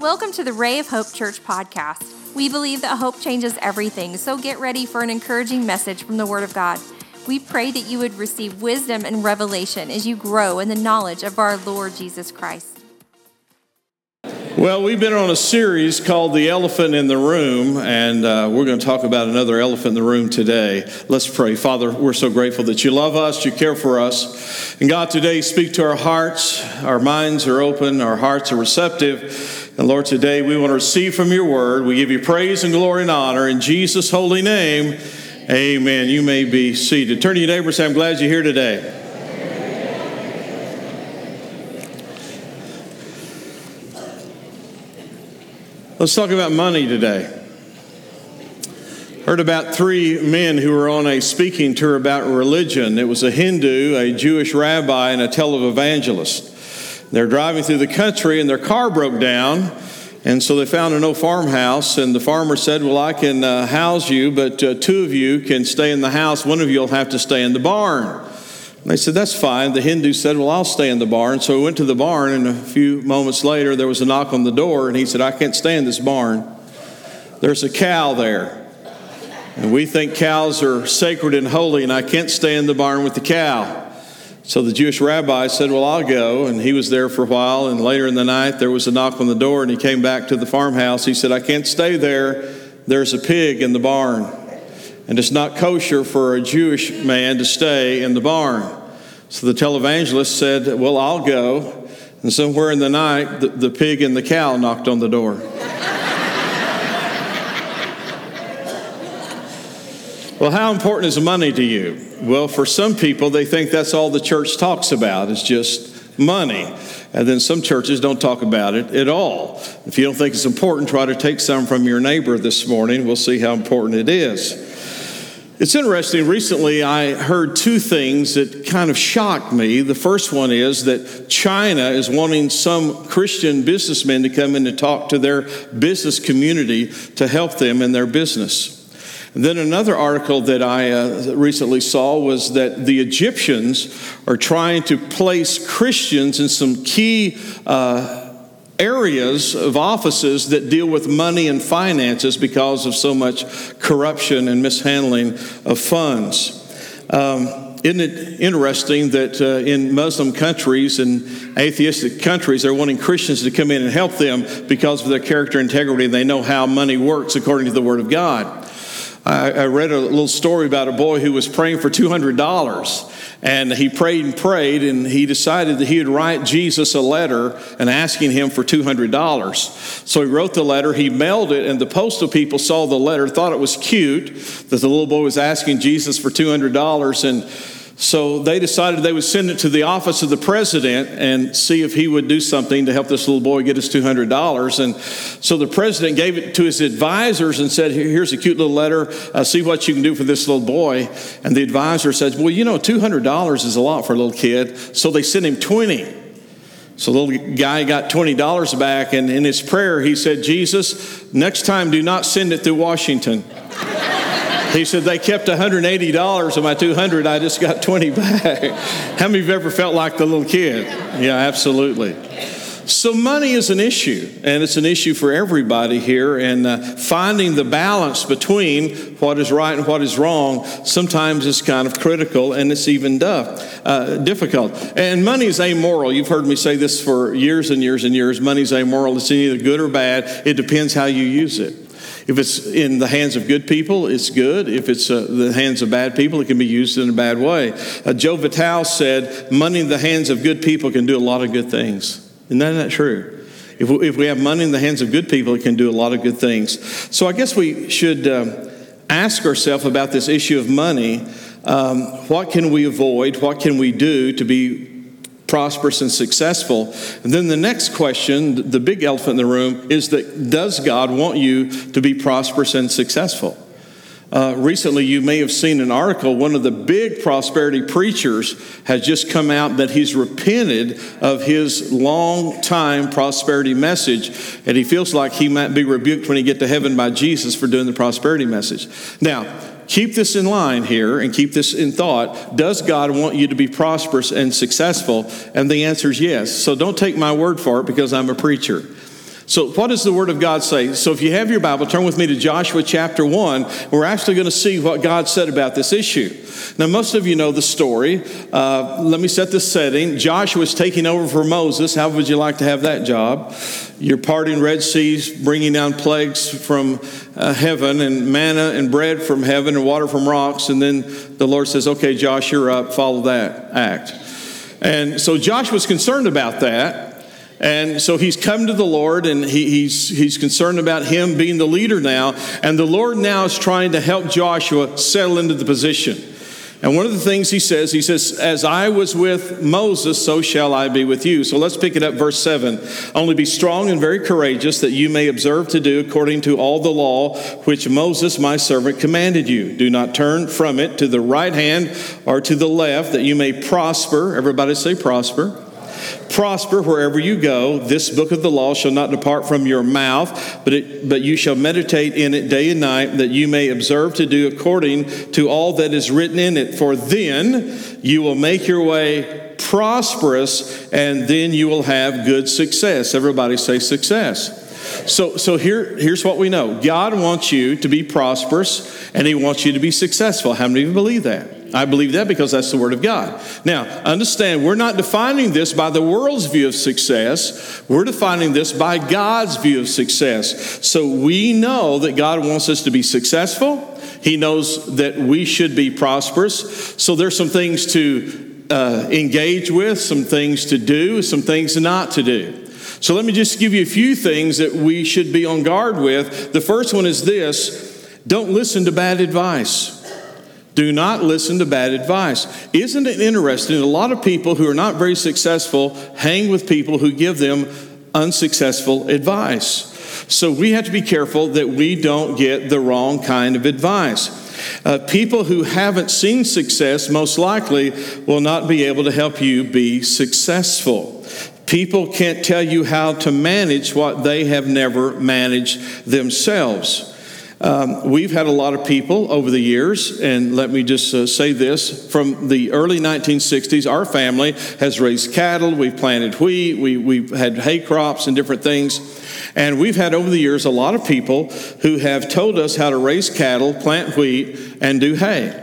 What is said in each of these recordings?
Welcome to the Ray of Hope Church podcast. We believe that hope changes everything, so get ready for an encouraging message from the Word of God. We pray that you would receive wisdom and revelation as you grow in the knowledge of our Lord Jesus Christ. Well, we've been on a series called The Elephant in the Room, and uh, we're going to talk about another elephant in the room today. Let's pray. Father, we're so grateful that you love us, you care for us. And God, today speak to our hearts. Our minds are open, our hearts are receptive. And Lord, today we want to receive from your word. We give you praise and glory and honor in Jesus' holy name. Amen. You may be seated. Turn to your neighbor say, I'm glad you're here today. Let's talk about money today. Heard about three men who were on a speaking tour about religion. It was a Hindu, a Jewish rabbi, and a televangelist. They're driving through the country and their car broke down. And so they found an old farmhouse, and the farmer said, Well, I can uh, house you, but uh, two of you can stay in the house. One of you will have to stay in the barn. And they said, That's fine. The Hindu said, Well, I'll stay in the barn. So he went to the barn, and a few moments later, there was a knock on the door, and he said, I can't stay in this barn. There's a cow there. And we think cows are sacred and holy, and I can't stay in the barn with the cow. So the Jewish rabbi said, Well, I'll go. And he was there for a while. And later in the night, there was a knock on the door, and he came back to the farmhouse. He said, I can't stay there. There's a pig in the barn and it's not kosher for a Jewish man to stay in the barn. So the televangelist said, Well, I'll go. And somewhere in the night, the, the pig and the cow knocked on the door. Well, how important is money to you? Well, for some people, they think that's all the church talks about is just money. And then some churches don't talk about it at all. If you don't think it's important, try to take some from your neighbor this morning. We'll see how important it is. It's interesting. Recently, I heard two things that kind of shocked me. The first one is that China is wanting some Christian businessmen to come in and talk to their business community to help them in their business. Then another article that I uh, recently saw was that the Egyptians are trying to place Christians in some key. Uh, areas of offices that deal with money and finances because of so much corruption and mishandling of funds. Um, isn't it interesting that uh, in Muslim countries and atheistic countries, they're wanting Christians to come in and help them because of their character integrity. And they know how money works according to the Word of God. I, I read a little story about a boy who was praying for $200 and he prayed and prayed, and he decided that he would write Jesus a letter and asking him for $200. So he wrote the letter, he mailed it, and the postal people saw the letter, thought it was cute that the little boy was asking Jesus for $200, and so they decided they would send it to the office of the president and see if he would do something to help this little boy get his $200. And so the president gave it to his advisors and said, Here's a cute little letter. Uh, see what you can do for this little boy. And the advisor says, Well, you know, $200 is a lot for a little kid. So they sent him 20. So the little guy got $20 back. And in his prayer, he said, Jesus, next time do not send it through Washington. He said, They kept $180 of my 200 I just got 20 back. How many of you ever felt like the little kid? Yeah, absolutely. So, money is an issue, and it's an issue for everybody here. And uh, finding the balance between what is right and what is wrong sometimes is kind of critical, and it's even duff, uh, difficult. And money is amoral. You've heard me say this for years and years and years. Money is amoral. It's either good or bad, it depends how you use it. If it's in the hands of good people, it's good. If it's uh, the hands of bad people, it can be used in a bad way. Uh, Joe Vitale said, Money in the hands of good people can do a lot of good things. Isn't that true? If we, if we have money in the hands of good people, it can do a lot of good things. So I guess we should um, ask ourselves about this issue of money. Um, what can we avoid? What can we do to be prosperous and successful. And then the next question, the big elephant in the room, is that does God want you to be prosperous and successful? Uh, recently, you may have seen an article. One of the big prosperity preachers has just come out that he's repented of his long time prosperity message, and he feels like he might be rebuked when he get to heaven by Jesus for doing the prosperity message. Now, keep this in line here and keep this in thought. Does God want you to be prosperous and successful? And the answer is yes. So don't take my word for it because I'm a preacher. So, what does the Word of God say? So, if you have your Bible, turn with me to Joshua chapter 1. We're actually going to see what God said about this issue. Now, most of you know the story. Uh, let me set the setting. Joshua is taking over for Moses. How would you like to have that job? You're parting Red Seas, bringing down plagues from uh, heaven, and manna and bread from heaven, and water from rocks. And then the Lord says, Okay, Josh, you're up. Follow that act. And so Joshua's concerned about that. And so he's come to the Lord and he, he's, he's concerned about him being the leader now. And the Lord now is trying to help Joshua settle into the position. And one of the things he says, he says, As I was with Moses, so shall I be with you. So let's pick it up, verse 7. Only be strong and very courageous, that you may observe to do according to all the law which Moses, my servant, commanded you. Do not turn from it to the right hand or to the left, that you may prosper. Everybody say, prosper prosper wherever you go. This book of the law shall not depart from your mouth, but, it, but you shall meditate in it day and night, that you may observe to do according to all that is written in it. For then you will make your way prosperous, and then you will have good success. Everybody say success. So, so here, here's what we know God wants you to be prosperous, and He wants you to be successful. How many of you believe that? I believe that because that's the Word of God. Now, understand, we're not defining this by the world's view of success. We're defining this by God's view of success. So we know that God wants us to be successful. He knows that we should be prosperous. So there's some things to uh, engage with, some things to do, some things not to do. So let me just give you a few things that we should be on guard with. The first one is this don't listen to bad advice. Do not listen to bad advice. Isn't it interesting? A lot of people who are not very successful hang with people who give them unsuccessful advice. So we have to be careful that we don't get the wrong kind of advice. Uh, people who haven't seen success most likely will not be able to help you be successful. People can't tell you how to manage what they have never managed themselves. Um, we've had a lot of people over the years, and let me just uh, say this from the early 1960s, our family has raised cattle, we've planted wheat, we, we've had hay crops and different things. And we've had over the years a lot of people who have told us how to raise cattle, plant wheat, and do hay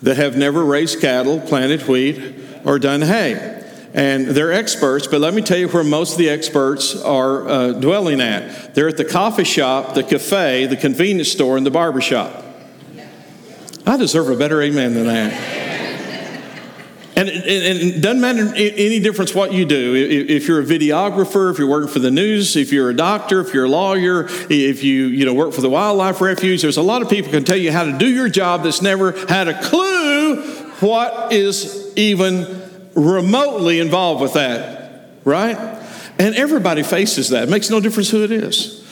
that have never raised cattle, planted wheat, or done hay and they're experts, but let me tell you where most of the experts are uh, dwelling at. They're at the coffee shop, the cafe, the convenience store, and the barber shop. I deserve a better amen than that. And, it doesn't matter any difference what you do. If you're a videographer, if you're working for the news, if you're a doctor, if you're a lawyer, if you, you know, work for the wildlife refuge, there's a lot of people can tell you how to do your job that's never had a clue what is even remotely involved with that, right? And everybody faces that. It makes no difference who it is.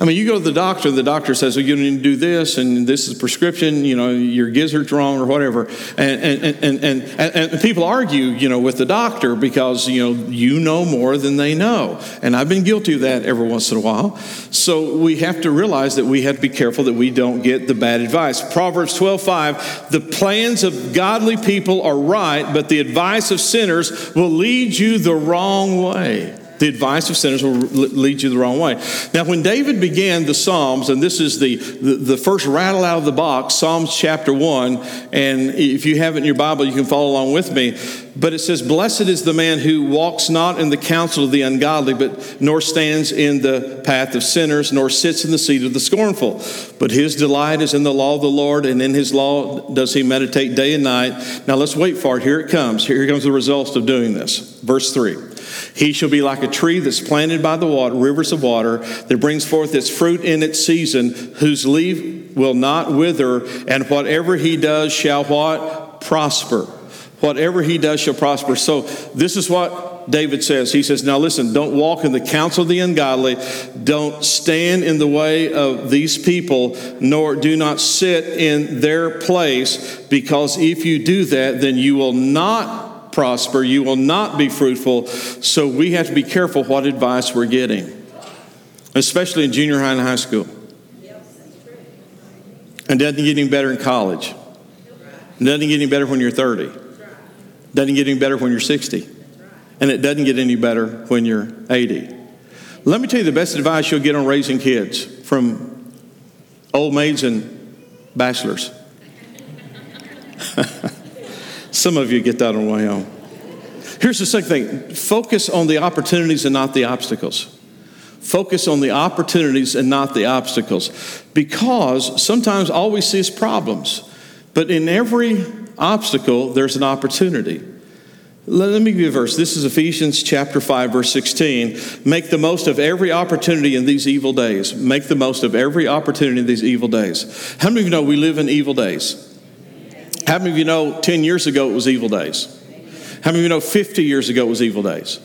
I mean, you go to the doctor, the doctor says, well, you need to do this, and this is prescription, you know, your gizzard's wrong or whatever. And, and, and, and, and, people argue, you know, with the doctor because, you know, you know more than they know. And I've been guilty of that every once in a while. So we have to realize that we have to be careful that we don't get the bad advice. Proverbs 12 5, the plans of godly people are right, but the advice of sinners will lead you the wrong way. The advice of sinners will lead you the wrong way. Now, when David began the Psalms, and this is the, the, the, first rattle out of the box, Psalms chapter 1, and if you have it in your Bible, you can follow along with me. But it says, Blessed is the man who walks not in the counsel of the ungodly, but nor stands in the path of sinners, nor sits in the seat of the scornful. But his delight is in the law of the Lord, and in his law does he meditate day and night. Now let's wait for it. Here it comes. Here comes the results of doing this. Verse 3. He shall be like a tree that's planted by the water, rivers of water, that brings forth its fruit in its season, whose leaf will not wither, and whatever he does shall what? Prosper. Whatever he does shall prosper. So this is what David says. He says, Now listen, don't walk in the counsel of the ungodly, don't stand in the way of these people, nor do not sit in their place, because if you do that, then you will not prosper, you will not be fruitful. So we have to be careful what advice we're getting, especially in junior high and high school. And doesn't get any better in college. doesn't get any better when you're 30. Doesn't get any better when you're 60. And it doesn't get any better when you're 80. Let me tell you the best advice you'll get on raising kids from old maids and bachelors. Some of you get that on the way home. Here's the second thing focus on the opportunities and not the obstacles. Focus on the opportunities and not the obstacles. Because sometimes all we see is problems. But in every obstacle, there's an opportunity. Let me give you a verse. This is Ephesians chapter 5, verse 16. Make the most of every opportunity in these evil days. Make the most of every opportunity in these evil days. How many of you know we live in evil days? How many of you know 10 years ago it was evil days? How many of you know 50 years ago it was evil days?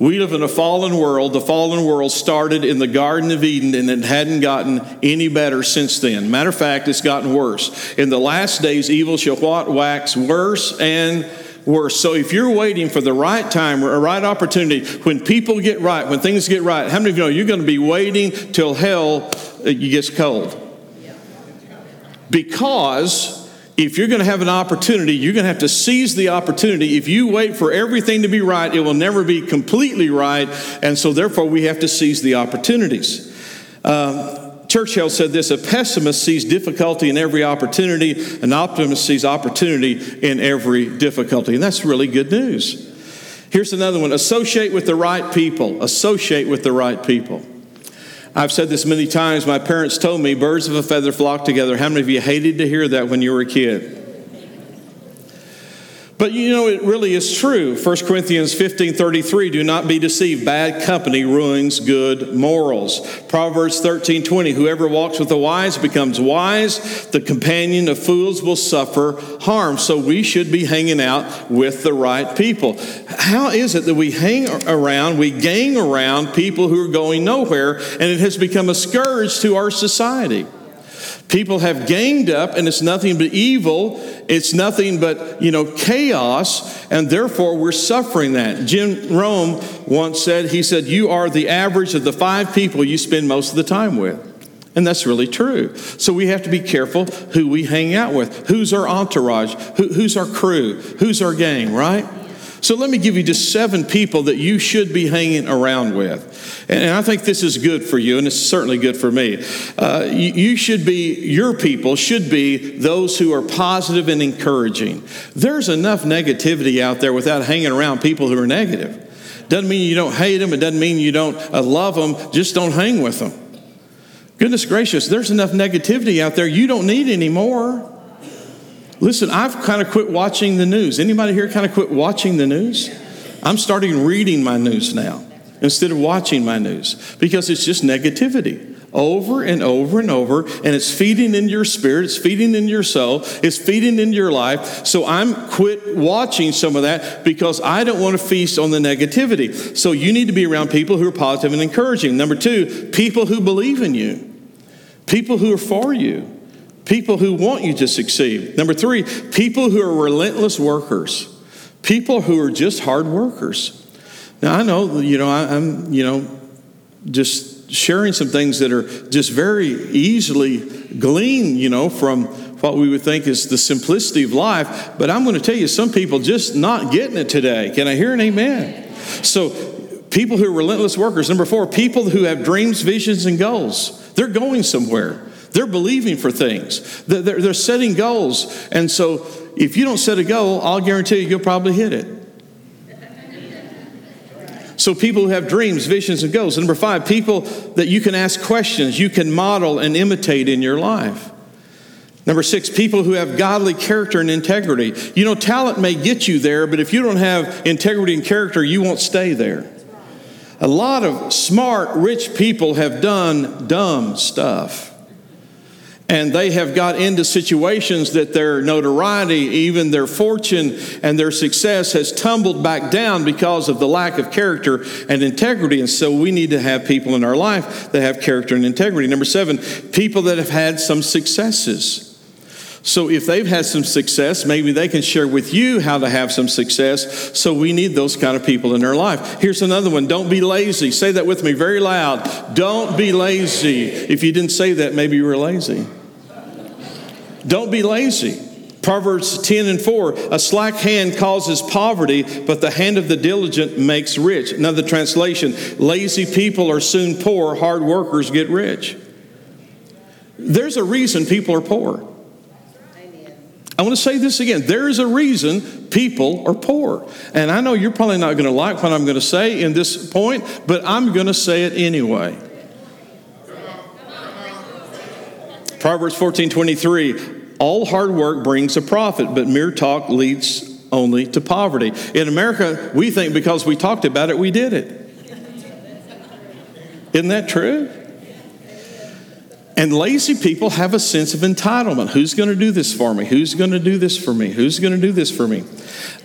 We live in a fallen world. The fallen world started in the Garden of Eden and it hadn't gotten any better since then. Matter of fact, it's gotten worse. In the last days, evil shall what? Wax worse and worse. So if you're waiting for the right time or a right opportunity, when people get right, when things get right, how many of you know you're going to be waiting till hell uh, gets cold? Because if you're going to have an opportunity, you're going to have to seize the opportunity. If you wait for everything to be right, it will never be completely right. And so, therefore, we have to seize the opportunities. Uh, Churchill said this a pessimist sees difficulty in every opportunity, an optimist sees opportunity in every difficulty. And that's really good news. Here's another one associate with the right people. Associate with the right people. I've said this many times. My parents told me birds of a feather flock together. How many of you hated to hear that when you were a kid? But you know, it really is true. 1 Corinthians 15 33, do not be deceived. Bad company ruins good morals. Proverbs 13 20, whoever walks with the wise becomes wise. The companion of fools will suffer harm. So we should be hanging out with the right people. How is it that we hang around, we gang around people who are going nowhere, and it has become a scourge to our society? People have ganged up, and it's nothing but evil. It's nothing but, you know, chaos, and therefore we're suffering that. Jim Rohn once said, he said, You are the average of the five people you spend most of the time with. And that's really true. So we have to be careful who we hang out with. Who's our entourage? Who, who's our crew? Who's our gang, right? So let me give you just seven people that you should be hanging around with. And I think this is good for you, and it's certainly good for me. Uh, you, you should be, your people should be those who are positive and encouraging. There's enough negativity out there without hanging around people who are negative. Doesn't mean you don't hate them, it doesn't mean you don't uh, love them, just don't hang with them. Goodness gracious, there's enough negativity out there you don't need anymore. Listen, I've kind of quit watching the news. Anybody here kind of quit watching the news? I'm starting reading my news now instead of watching my news because it's just negativity over and over and over and it's feeding in your spirit it's feeding in your soul it's feeding in your life. So i'm quit watching some of that because i don't want to feast on the negativity. So you need to be around people who are positive and encouraging. Number two people who believe in you. People who are for you People who want you to succeed. Number three, people who are relentless workers. People who are just hard workers. Now, I know, you know, I, am you know, just sharing some things that are just very easily gleaned, you know, from what we would think is the simplicity of life. But I'm going to tell you, some people just not getting it today. Can I hear an amen? So, people who are relentless workers. Number four, people who have dreams, visions, and goals. They're going somewhere. They're believing for things, they're, they're setting goals. And so, if you don't set a goal, I'll guarantee you, you'll probably hit it. So, people who have dreams, visions, and goals. Number five, people that you can ask questions, you can model and imitate in your life. Number six, people who have godly character and integrity. You know, talent may get you there, but if you don't have integrity and character, you won't stay there. A lot of smart, rich people have done dumb stuff and they have got into situations that their notoriety, even their fortune and their success has tumbled back down because of the lack of character and integrity. And so we need to have people in our life that have character and integrity. Number seven, people that have had some successes. So if they've had some success, maybe they can share with you how to have some success. So we need those kind of people in our life. Here's another one. Don't be lazy. Say that with me very loud. Don't be lazy. If you didn't say that, maybe you were lazy. Don't be lazy. Proverbs 10 and 4 A slack hand causes poverty, but the hand of the diligent makes rich. Another translation Lazy people are soon poor, hard workers get rich. There's a reason people are poor. I want to say this again. There is a reason people are poor. And I know you're probably not going to like what I'm going to say in this point, but I'm going to say it anyway. Proverbs 14 23 All hard work brings a profit, but mere talk leads only to poverty. In America, we think because we talked about it, we did it. Isn't that true? And lazy people have a sense of entitlement. Who's going to do this for me? Who's going to do this for me? Who's going to do this for me?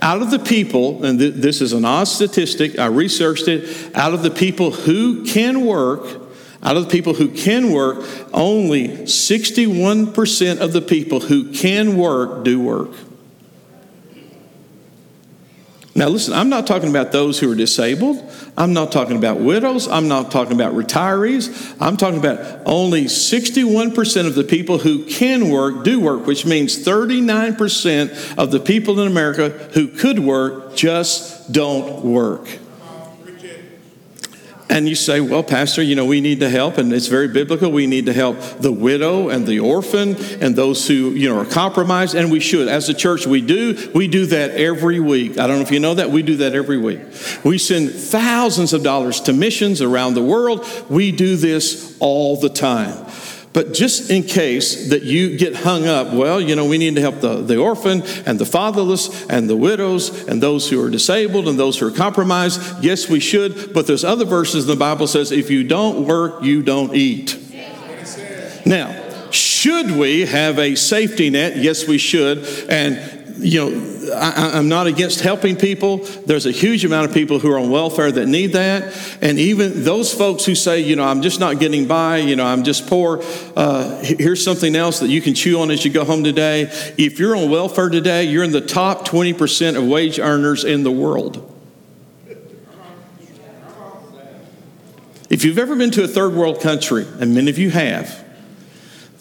Out of the people, and th- this is an odd statistic, I researched it, out of the people who can work, out of the people who can work, only 61% of the people who can work do work. Now, listen, I'm not talking about those who are disabled. I'm not talking about widows. I'm not talking about retirees. I'm talking about only 61% of the people who can work do work, which means 39% of the people in America who could work just don't work. And you say, well, Pastor, you know, we need to help, and it's very biblical. We need to help the widow and the orphan and those who, you know, are compromised, and we should. As a church, we do. We do that every week. I don't know if you know that. We do that every week. We send thousands of dollars to missions around the world. We do this all the time. But just in case that you get hung up, well, you know, we need to help the, the orphan and the fatherless and the widows and those who are disabled and those who are compromised. Yes, we should. But there's other verses in the Bible says, if you don't work, you don't eat. Now, should we have a safety net? Yes, we should. And you know, I, am not against helping people. There's a huge amount of people who are on welfare that need that. And even those folks who say, you know, I'm just not getting by, you know, I'm just poor, uh, here's something else that you can chew on as you go home today. If you're on welfare today, you're in the top 20% of wage earners in the world. If you've ever been to a third world country, and many of you have,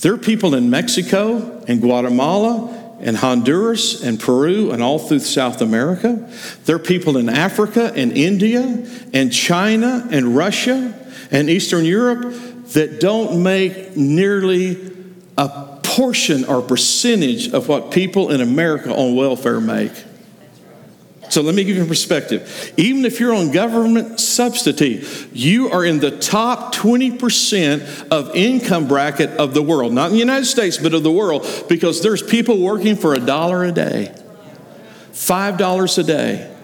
there are people in Mexico and Guatemala and Honduras and Peru and all through South America. There are people in Africa and India and China and Russia and Eastern Europe that don't make nearly a portion or percentage of what people in America on welfare make. So let me give you a perspective. Even if you're on government subsidy, you are in the top 20% of income bracket of the world. Not in the United States, but of the world, because there's people working for a dollar a day, $5 a day,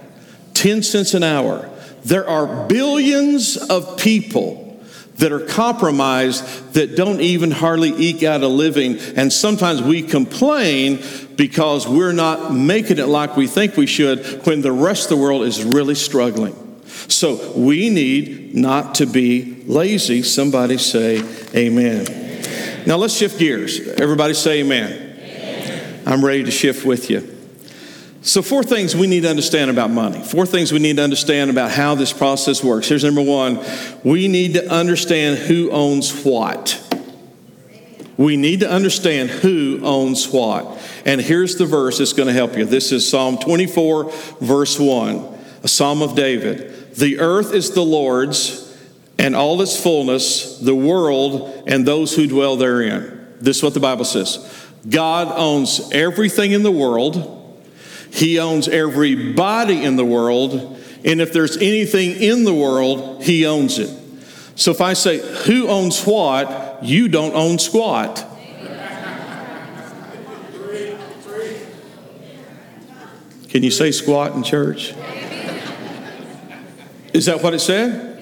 10 cents an hour. There are billions of people that are compromised that don't even hardly eke out a living. And sometimes we complain because we're not making it like we think we should when the rest of the world is really struggling. So we need not to be lazy. Somebody say amen. Now let's shift gears. Everybody say amen. amen. I'm ready to shift with you. So, four things we need to understand about money. Four things we need to understand about how this process works. Here's number one we need to understand who owns what. We need to understand who owns what. And here's the verse that's going to help you. This is Psalm 24, verse 1, a psalm of David. The earth is the Lord's and all its fullness, the world and those who dwell therein. This is what the Bible says God owns everything in the world. He owns everybody in the world. And if there's anything in the world, He owns it. So if I say, Who owns what? You don't own squat. Can you say squat in church? Is that what it said?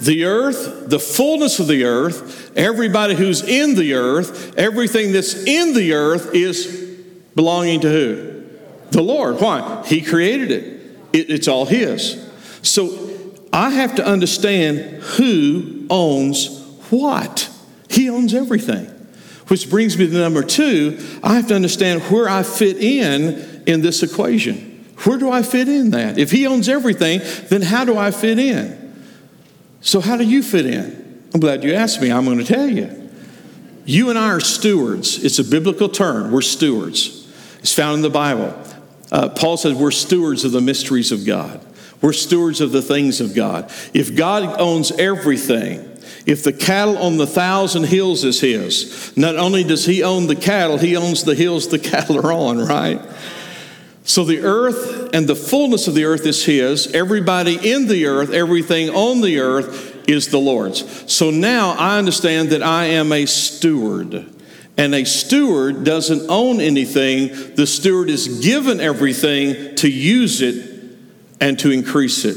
The earth, the fullness of the earth, everybody who's in the earth, everything that's in the earth is belonging to who? The Lord. Why? He created it. it it's all His. So I have to understand who owns what. He owns everything. Which brings me to number two, I have to understand where I fit in in this equation. Where do I fit in that? If he owns everything, then how do I fit in? So, how do you fit in? I'm glad you asked me. I'm going to tell you. You and I are stewards. It's a biblical term. We're stewards. It's found in the Bible. Uh, Paul says we're stewards of the mysteries of God. We're stewards of the things of God. If God owns everything, if the cattle on the thousand hills is his, not only does he own the cattle, he owns the hills the cattle are on, right? So the earth and the fullness of the earth is his. Everybody in the earth, everything on the earth is the Lord's. So now I understand that I am a steward. And a steward doesn't own anything, the steward is given everything to use it and to increase it.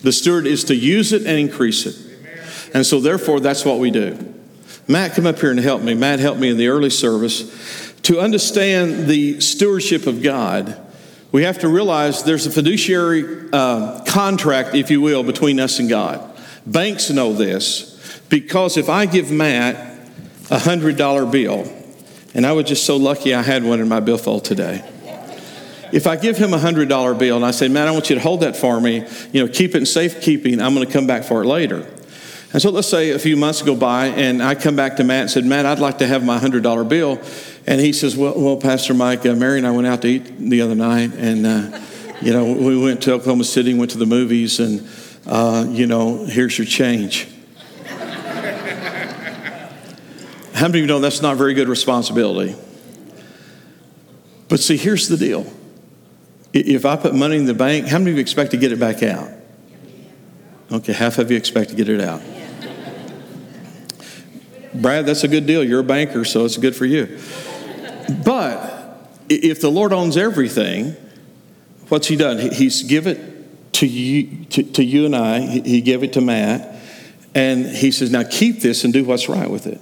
The steward is to use it and increase it. And so, therefore, that's what we do. Matt, come up here and help me. Matt helped me in the early service. To understand the stewardship of God, we have to realize there's a fiduciary uh, contract, if you will, between us and God. Banks know this because if I give Matt a $100 bill, and I was just so lucky I had one in my billfold today. If I give him a $100 bill and I say, man, I want you to hold that for me, you know, keep it in safekeeping, I'm going to come back for it later. And so let's say a few months go by and I come back to Matt and said, Matt, I'd like to have my $100 bill. And he says, well, well Pastor Mike, uh, Mary and I went out to eat the other night and, uh, you know, we went to Oklahoma City, went to the movies, and, uh, you know, here's your change. How many of you know that's not very good responsibility? But see, here's the deal if I put money in the bank, how many of you expect to get it back out? Okay, half of you expect to get it out. Brad, that's a good deal. You're a banker, so it's good for you. But if the Lord owns everything, what's He done? He's given it to you, to, to you and I. He gave it to Matt, and He says, "Now keep this and do what's right with it."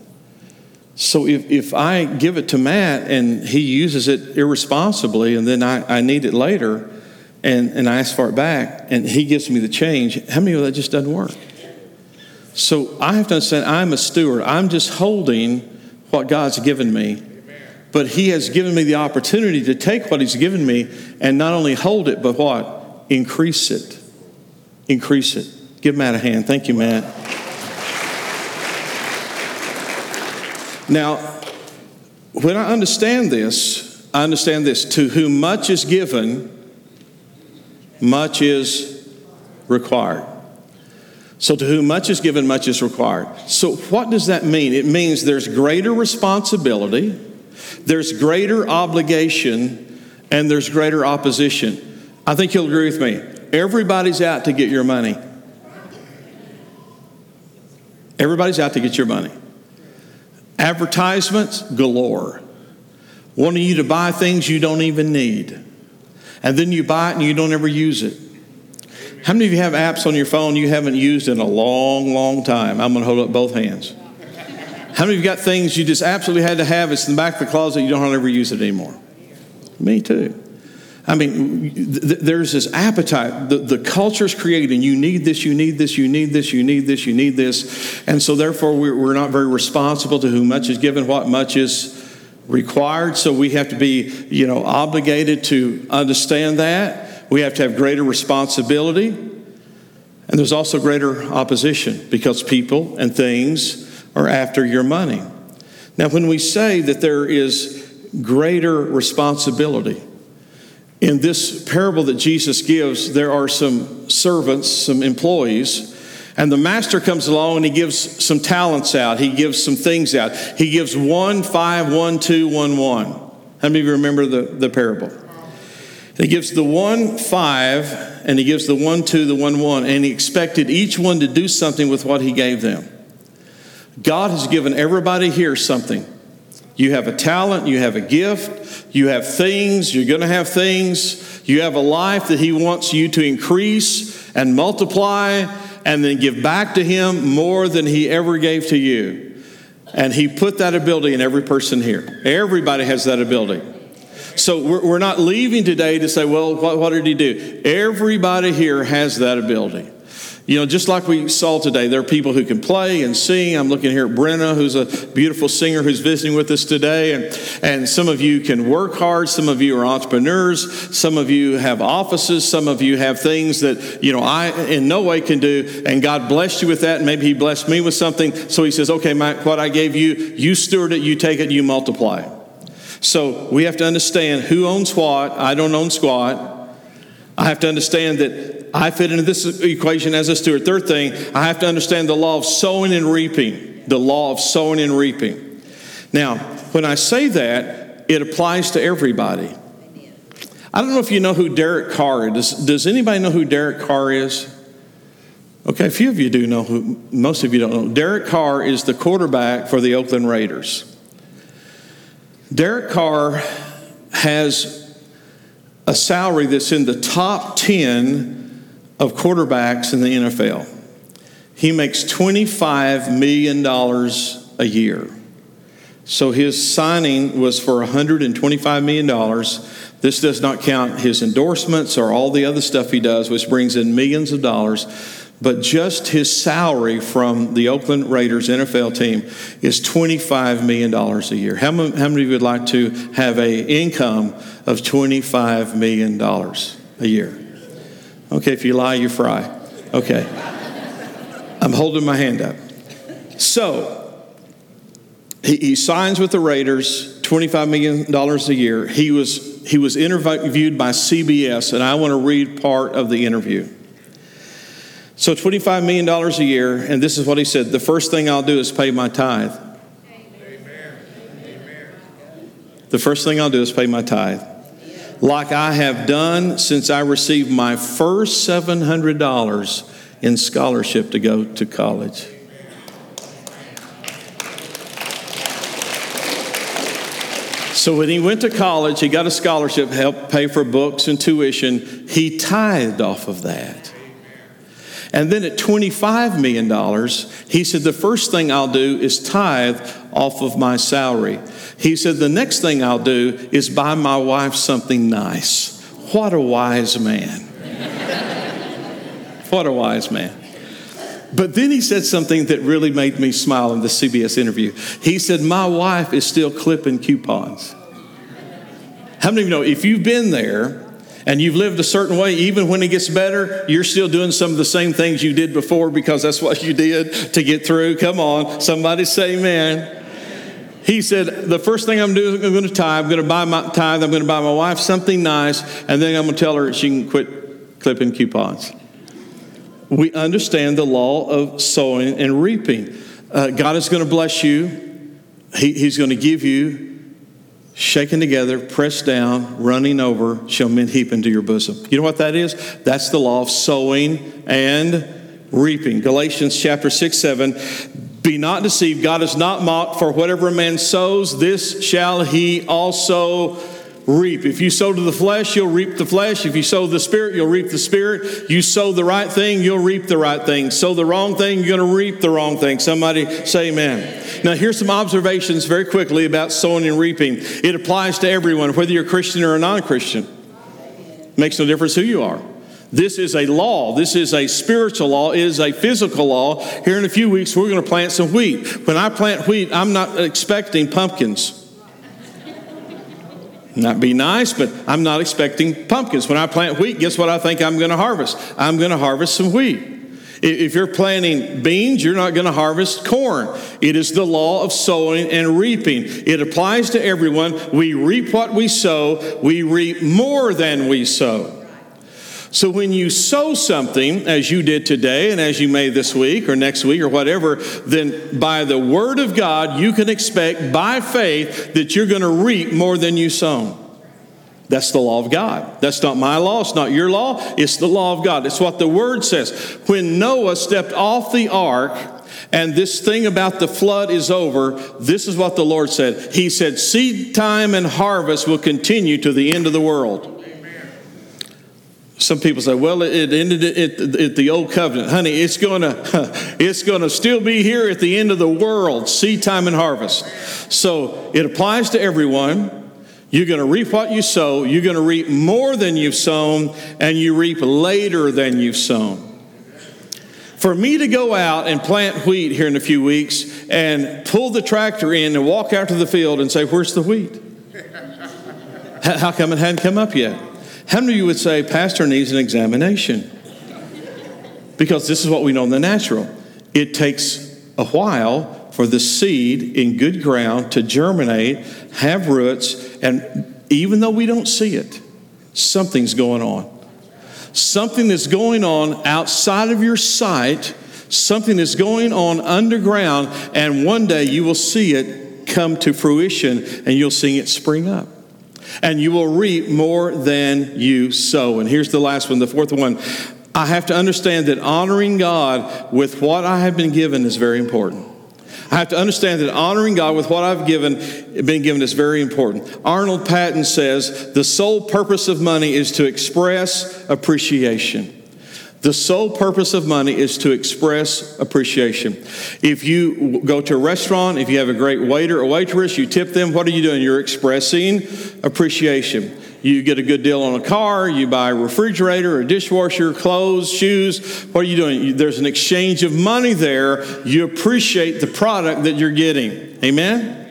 So if, if I give it to Matt and he uses it irresponsibly and then I, I need it later and, and I ask for it back and he gives me the change, how many of that just doesn't work? So I have to understand I'm a steward. I'm just holding what God's given me. But he has given me the opportunity to take what he's given me and not only hold it, but what? Increase it. Increase it. Give Matt a hand. Thank you, Matt. Now, when I understand this, I understand this to whom much is given, much is required. So, to whom much is given, much is required. So, what does that mean? It means there's greater responsibility, there's greater obligation, and there's greater opposition. I think you'll agree with me. Everybody's out to get your money. Everybody's out to get your money. Advertisements galore, wanting you to buy things you don't even need. And then you buy it and you don't ever use it. How many of you have apps on your phone you haven't used in a long, long time? I'm going to hold up both hands. How many of you got things you just absolutely had to have? It's in the back of the closet, you don't ever use it anymore. Me too. I mean, th- there's this appetite. The, the culture's creating, you need this, you need this, you need this, you need this, you need this. And so, therefore, we're, we're not very responsible to whom much is given, what much is required. So, we have to be, you know, obligated to understand that. We have to have greater responsibility. And there's also greater opposition because people and things are after your money. Now, when we say that there is greater responsibility, in this parable that Jesus gives, there are some servants, some employees, and the master comes along and he gives some talents out. He gives some things out. He gives one, five, one, two, one, one. How many of you remember the, the parable? He gives the one five, and he gives the one two, the one one, and he expected each one to do something with what he gave them. God has given everybody here something. You have a talent, you have a gift, you have things, you're going to have things. You have a life that He wants you to increase and multiply and then give back to Him more than He ever gave to you. And He put that ability in every person here. Everybody has that ability. So we're not leaving today to say, well, what, did He do? Everybody here has that ability. You know, just like we saw today, there are people who can play and sing. I'm looking here at Brenna, who's a beautiful singer who's visiting with us today. And, and some of you can work hard. Some of you are entrepreneurs. Some of you have offices. Some of you have things that, you know, I in no way can do. And God blessed you with that. And maybe He blessed me with something. So He says, okay, Mike, what I gave you, you steward it, you take it, you multiply. So we have to understand who owns what. I don't own squat. I have to understand that I fit into this equation as a steward. Third thing, I have to understand the law of sowing and reaping. The law of sowing and reaping. Now, when I say that, it applies to everybody. I don't know if you know who Derek Carr is. Does, anybody know who Derek Carr is? Okay, a few of you do know who, most of you don't know. Derek Carr is the quarterback for the Oakland Raiders. Derek Carr has a salary that's in the top 10 of quarterbacks in the NFL. He makes $25 million a year. So his signing was for $125 million. This does not count his endorsements or all the other stuff he does, which brings in millions of dollars. But just his salary from the Oakland Raiders NFL team is $25 million a year. How many, of you would like to have an income of $25 million a year? Okay, if you lie, you fry. Okay. I'm holding my hand up. So, he, he signs with the Raiders, $25 million a year. He was, he was interviewed by CBS, and I want to read part of the interview. So, $25 million a year, and this is what he said the first thing I'll do is pay my tithe. The first thing I'll do is pay my tithe. Like I have done since I received my first $700 in scholarship to go to college. So when he went to college, he got a scholarship, helped pay for books and tuition. He tithed off of that. And then at $25 million, he said, The first thing I'll do is tithe off of my salary. He said, The next thing I'll do is buy my wife something nice. What a wise man. what a wise man. But then he said something that really made me smile in the CBS interview. He said, My wife is still clipping coupons. How many of you know if you've been there and you've lived a certain way, even when it gets better, you're still doing some of the same things you did before because that's what you did to get through? Come on, somebody say amen. He said, The first thing I'm doing, is I'm going to tithe. I'm going to buy my tithe. I'm going to buy my wife something nice, and then I'm going to tell her she can quit clipping coupons. We understand the law of sowing and reaping. Uh, God is going to bless you, he, He's going to give you shaken together, pressed down, running over, shall men heap into your bosom. You know what that is? That's the law of sowing and reaping. Galatians chapter 6, 7. Be not deceived, God is not mocked, for whatever a man sows, this shall he also reap. If you sow to the flesh, you'll reap the flesh. If you sow the spirit, you'll reap the spirit. You sow the right thing, you'll reap the right thing. Sow the wrong thing, you're going to reap the wrong thing. Somebody say amen. Now, here's some observations very quickly about sowing and reaping. It applies to everyone, whether you're Christian or a non Christian. Makes no difference who you are. This is a law. This is a spiritual law. It is a physical law. Here in a few weeks, we're going to plant some wheat. When I plant wheat, I'm not expecting pumpkins. Not be nice, but I'm not expecting pumpkins. When I plant wheat, guess what I think I'm going to harvest? I'm going to harvest some wheat. If you're planting beans, you're not going to harvest corn. It is the law of sowing and reaping. It applies to everyone. We reap what we sow, we reap more than we sow. So when you sow something, as you did today, and as you may this week or next week or whatever, then by the word of God, you can expect by faith that you're going to reap more than you sown. That's the law of God. That's not my law. It's not your law. It's the law of God. It's what the word says. When Noah stepped off the ark, and this thing about the flood is over, this is what the Lord said. He said, Seed time and harvest will continue to the end of the world. Some people say, well, it ended at, the old covenant. Honey, it's going to it's going to still be here at the end of the world, seed time and harvest. So it applies to everyone. You're going to reap what you sow. You're going to reap more than you've sown, and you reap later than you've sown. For me to go out and plant wheat here in a few weeks and pull the tractor in and walk out to the field and say, Where's the wheat? How come it hadn't come up yet? How many of you would say, Pastor needs an examination? Because this is what we know in the natural. It takes a while for the seed in good ground to germinate, have roots, and even though we don't see it, something's going on. Something is going on outside of your sight, something is going on underground, and one day you will see it come to fruition and you'll see it spring up. And you will reap more than you sow. And here's the last one, the fourth one. I have to understand that honoring God with what I have been given is very important. I have to understand that honoring God with what I've given, been given is very important. Arnold Patent says the sole purpose of money is to express appreciation. The sole purpose of money is to express appreciation. If you go to a restaurant, if you have a great waiter or waitress, you tip them, what are you doing? You're expressing appreciation. You get a good deal on a car, you buy a refrigerator, a dishwasher, clothes, shoes. What are you doing? There's an exchange of money there. You appreciate the product that you're getting. Amen?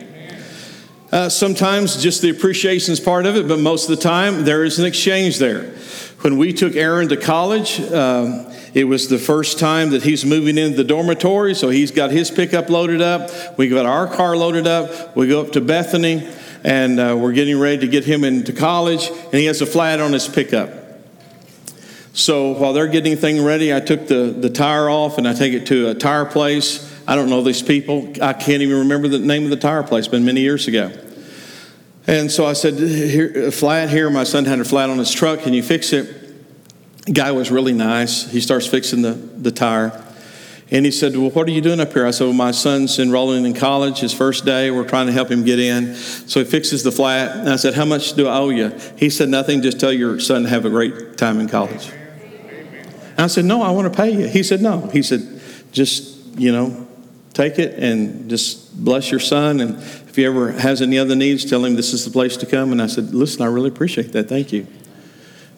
Uh, sometimes just the appreciation is part of it, but most of the time there is an exchange there. When we took Aaron to college, um, it was the first time that he's moving into the dormitory, so he's got his pickup loaded up. We got our car loaded up. We go up to Bethany and uh, we're getting ready to get him into college, and he has a flat on his pickup. So while they're getting things ready, I took the, the tire off and I take it to a tire place. I don't know these people. I can't even remember the name of the tire place. It's been many years ago. And so I said, here, flat here. My son had a flat on his truck. Can you fix it? guy was really nice. He starts fixing the, the tire. And he said, Well, what are you doing up here? I said, Well, my son's enrolling in college, his first day. We're trying to help him get in. So he fixes the flat. And I said, How much do I owe you? He said, Nothing, just tell your son to have a great time in college. And I said, No, I want to pay you. He said, No. He said, Just, you know, take it and just bless your son. And if he ever has any other needs, tell him this is the place to come. And I said, Listen, I really appreciate that. Thank you.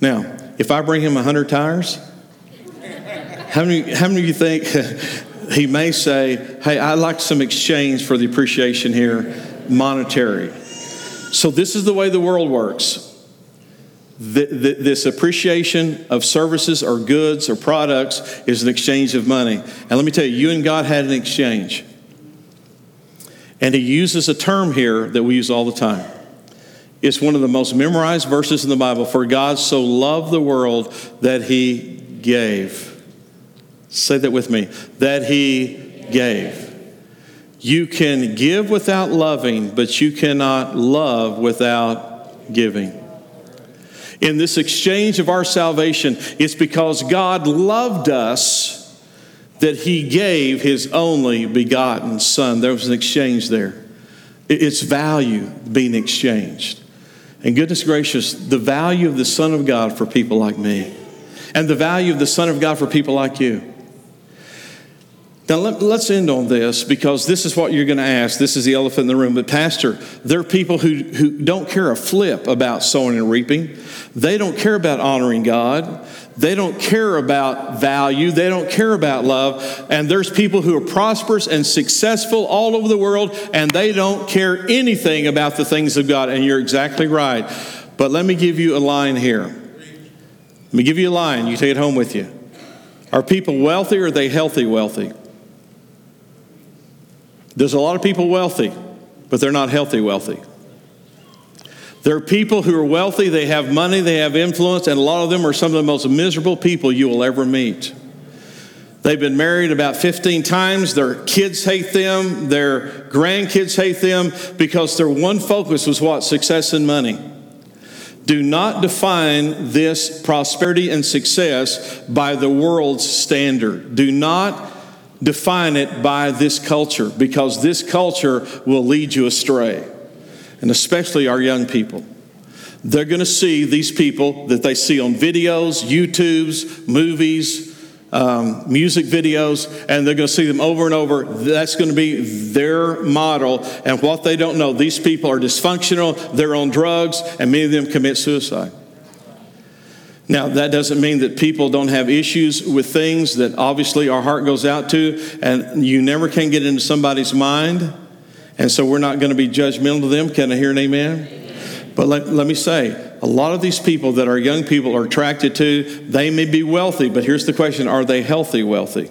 Now, if I bring him 100 tires, how many, how many of you think he may say, Hey, I'd like some exchange for the appreciation here, monetary? So, this is the way the world works. This appreciation of services or goods or products is an exchange of money. And let me tell you, you and God had an exchange. And he uses a term here that we use all the time. It's one of the most memorized verses in the Bible. For God so loved the world that he gave. Say that with me. That he gave. You can give without loving, but you cannot love without giving. In this exchange of our salvation, it's because God loved us that he gave his only begotten Son. There was an exchange there. It's value being exchanged. And goodness gracious, the value of the Son of God for people like me, and the value of the Son of God for people like you. Now, let, us end on this because this is what you're going to ask. This is the elephant in the room. But, Pastor, there are people who, who don't care a flip about sowing and reaping. They don't care about honoring God. They don't care about value. They don't care about love. And there's people who are prosperous and successful all over the world, and they don't care anything about the things of God. And you're exactly right. But let me give you a line here. Let me give you a line. You take it home with you. Are people wealthy or are they healthy wealthy? There's a lot of people wealthy, but they're not healthy wealthy. There are people who are wealthy, they have money, they have influence, and a lot of them are some of the most miserable people you will ever meet. They've been married about 15 times. Their kids hate them. Their grandkids hate them because their one focus was what? Success and money. Do not define this prosperity and success by the world's standard. Do not define it by this culture because this culture will lead you astray, and especially our young people. They're going to see these people that they see on videos, YouTubes, movies, um, music videos, and they're going to see them over and over. That's going to be their model. And what they don't know, these people are dysfunctional, they're on drugs, and many of them commit suicide. Now, that doesn't mean that people don't have issues with things that obviously our heart goes out to, and you never can get into somebody's mind. And so we're not going to be judgmental to them. Can I hear an amen? amen. But let, let me say, a lot of these people that our young people are attracted to, they may be wealthy, but here's the question are they healthy wealthy?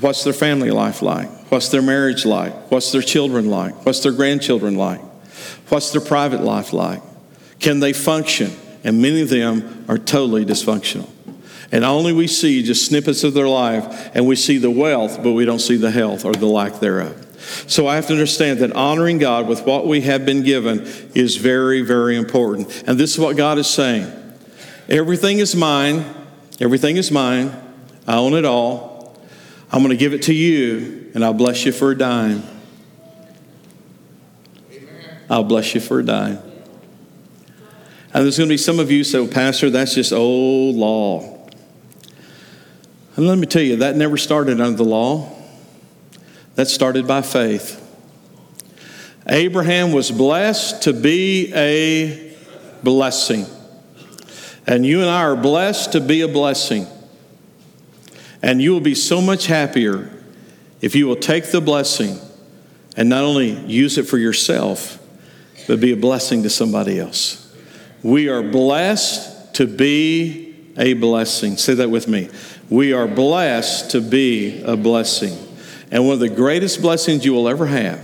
What's their family life like? What's their marriage like? What's their children like? What's their grandchildren like? What's their private life like? Can they function? And many of them are totally dysfunctional. And only we see just snippets of their life, and we see the wealth, but we don't see the health or the lack thereof. So I have to understand that honoring God with what we have been given is very, very important. And this is what God is saying Everything is mine. Everything is mine. I own it all. I'm going to give it to you, and I'll bless you for a dime. I'll bless you for a dime. And there's going to be some of you say, Pastor, that's just old law. And let me tell you, that never started under the law. That started by faith. Abraham was blessed to be a blessing. And you and I are blessed to be a blessing. And you will be so much happier if you will take the blessing and not only use it for yourself, but be a blessing to somebody else. We are blessed to be a blessing. Say that with me. We are blessed to be a blessing. And one of the greatest blessings you will ever have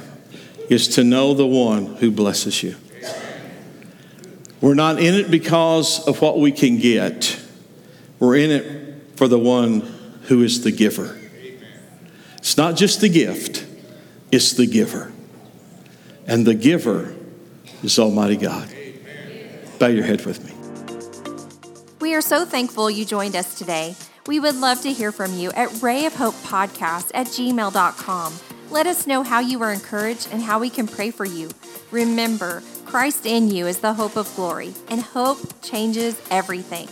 is to know the one who blesses you. We're not in it because of what we can get, we're in it for the one who is the giver. It's not just the gift, it's the giver. And the giver is Almighty God. Bow your head with me. We are so thankful you joined us today. We would love to hear from you at Ray of Hope Podcast at gmail.com. Let us know how you were encouraged and how we can pray for you. Remember, Christ in you is the hope of glory, and hope changes everything.